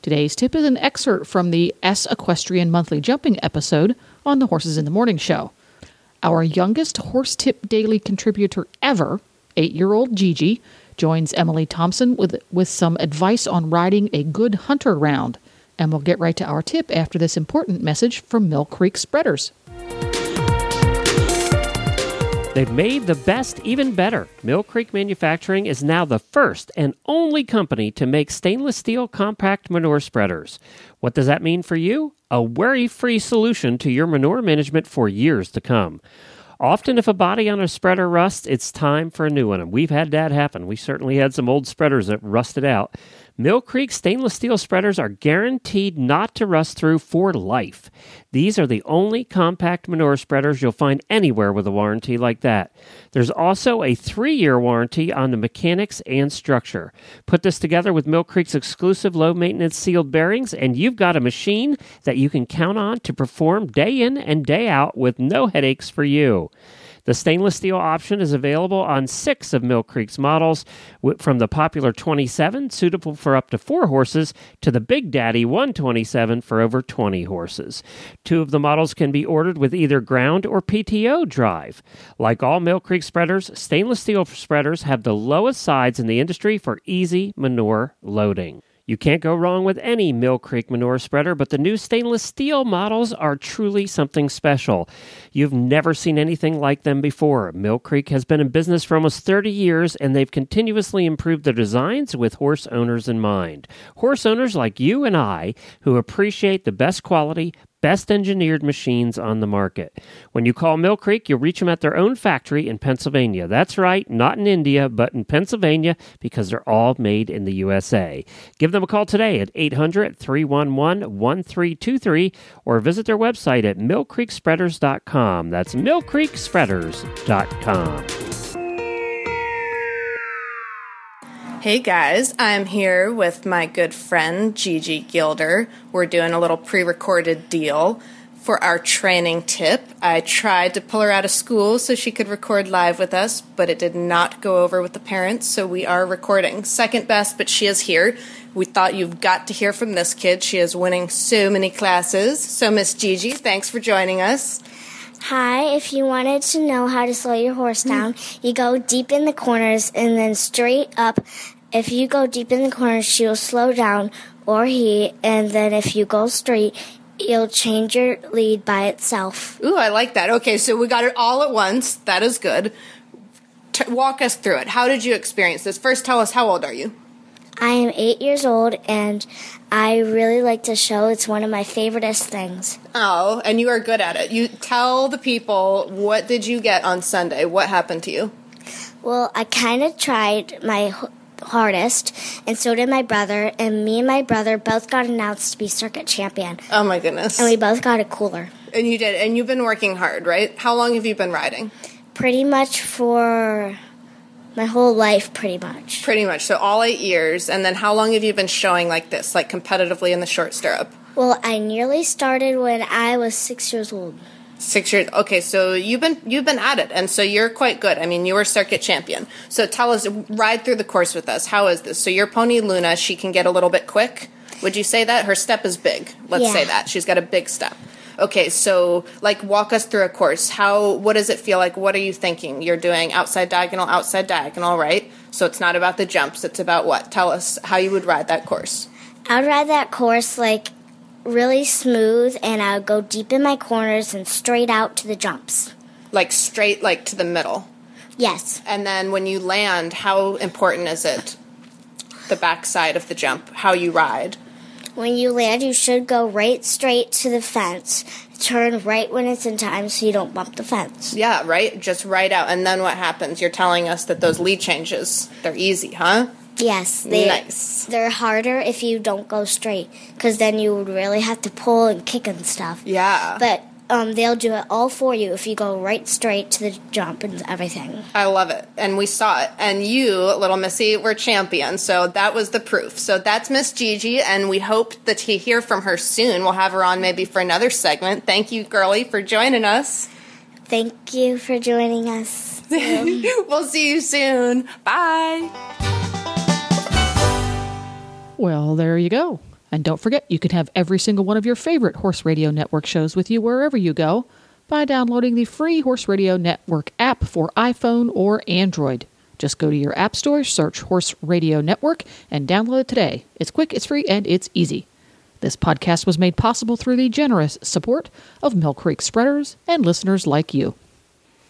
Today's tip is an excerpt from the S Equestrian Monthly Jumping episode on the Horses in the Morning show. Our youngest Horse Tip Daily contributor ever, eight year old Gigi, joins Emily Thompson with, with some advice on riding a good hunter round. And we'll get right to our tip after this important message from Mill Creek Spreaders. They've made the best even better. Mill Creek Manufacturing is now the first and only company to make stainless steel compact manure spreaders. What does that mean for you? A worry free solution to your manure management for years to come. Often, if a body on a spreader rusts, it's time for a new one. And we've had that happen. We certainly had some old spreaders that rusted out. Mill Creek stainless steel spreaders are guaranteed not to rust through for life. These are the only compact manure spreaders you'll find anywhere with a warranty like that. There's also a three year warranty on the mechanics and structure. Put this together with Mill Creek's exclusive low maintenance sealed bearings, and you've got a machine that you can count on to perform day in and day out with no headaches for you. The stainless steel option is available on six of Mill Creek's models, from the popular 27, suitable for up to four horses, to the Big Daddy 127 for over 20 horses. Two of the models can be ordered with either ground or PTO drive. Like all Mill Creek spreaders, stainless steel spreaders have the lowest sides in the industry for easy manure loading. You can't go wrong with any Mill Creek manure spreader, but the new stainless steel models are truly something special. You've never seen anything like them before. Mill Creek has been in business for almost 30 years, and they've continuously improved their designs with horse owners in mind. Horse owners like you and I who appreciate the best quality, best engineered machines on the market. When you call Mill Creek, you'll reach them at their own factory in Pennsylvania. That's right, not in India, but in Pennsylvania because they're all made in the USA. Give them a call today at 800 311 1323 or visit their website at millcreekspreaders.com. That's millcreekspreaders.com. Hey guys, I'm here with my good friend Gigi Gilder. We're doing a little pre recorded deal for our training tip. I tried to pull her out of school so she could record live with us, but it did not go over with the parents, so we are recording. Second best, but she is here. We thought you've got to hear from this kid. She is winning so many classes. So, Miss Gigi, thanks for joining us. Hi, if you wanted to know how to slow your horse hmm. down, you go deep in the corners and then straight up. If you go deep in the corners, she'll slow down or he, and then if you go straight, you'll change your lead by itself. Ooh, I like that. Okay, so we got it all at once. That is good. T- walk us through it. How did you experience this? First, tell us how old are you? I am eight years old, and I really like to show. It's one of my favoriteest things. Oh, and you are good at it. You tell the people what did you get on Sunday? What happened to you? Well, I kind of tried my hardest, and so did my brother. And me and my brother both got announced to be circuit champion, Oh my goodness. and we both got a cooler. and you did, and you've been working hard, right? How long have you been riding? Pretty much for my whole life, pretty much. Pretty much. So all eight years, and then how long have you been showing like this, like competitively in the short stirrup? Well, I nearly started when I was six years old. Six years. Okay, so you've been you've been at it, and so you're quite good. I mean, you were circuit champion. So tell us, ride through the course with us. How is this? So your pony Luna, she can get a little bit quick. Would you say that her step is big? Let's Yeah. say that she's got a big step. Okay, so like walk us through a course. How what does it feel like? What are you thinking? You're doing outside diagonal, outside diagonal, right? So it's not about the jumps. It's about what? Tell us how you would ride that course. I would ride that course like really smooth, and I would go deep in my corners and straight out to the jumps. Like straight, like to the middle. Yes. And then when you land, how important is it? The backside of the jump, how you ride. When you land, you should go right straight to the fence. Turn right when it's in time so you don't bump the fence. Yeah, right? Just right out. And then what happens? You're telling us that those lead changes, they're easy, huh? Yes, they Nice. they're harder if you don't go straight because then you would really have to pull and kick and stuff. Yeah. But um, they'll do it all for you if you go right straight to the jump and everything. I love it. And we saw it. And you, little Missy, were champion. So that was the proof. So that's Miss Gigi. And we hope that to hear from her soon. We'll have her on maybe for another segment. Thank you, girlie, for joining us. Thank you for joining us. we'll see you soon. Bye. Well, there you go. And don't forget, you can have every single one of your favorite Horse Radio Network shows with you wherever you go by downloading the free Horse Radio Network app for iPhone or Android. Just go to your app store, search Horse Radio Network, and download it today. It's quick, it's free, and it's easy. This podcast was made possible through the generous support of Mill Creek Spreaders and listeners like you.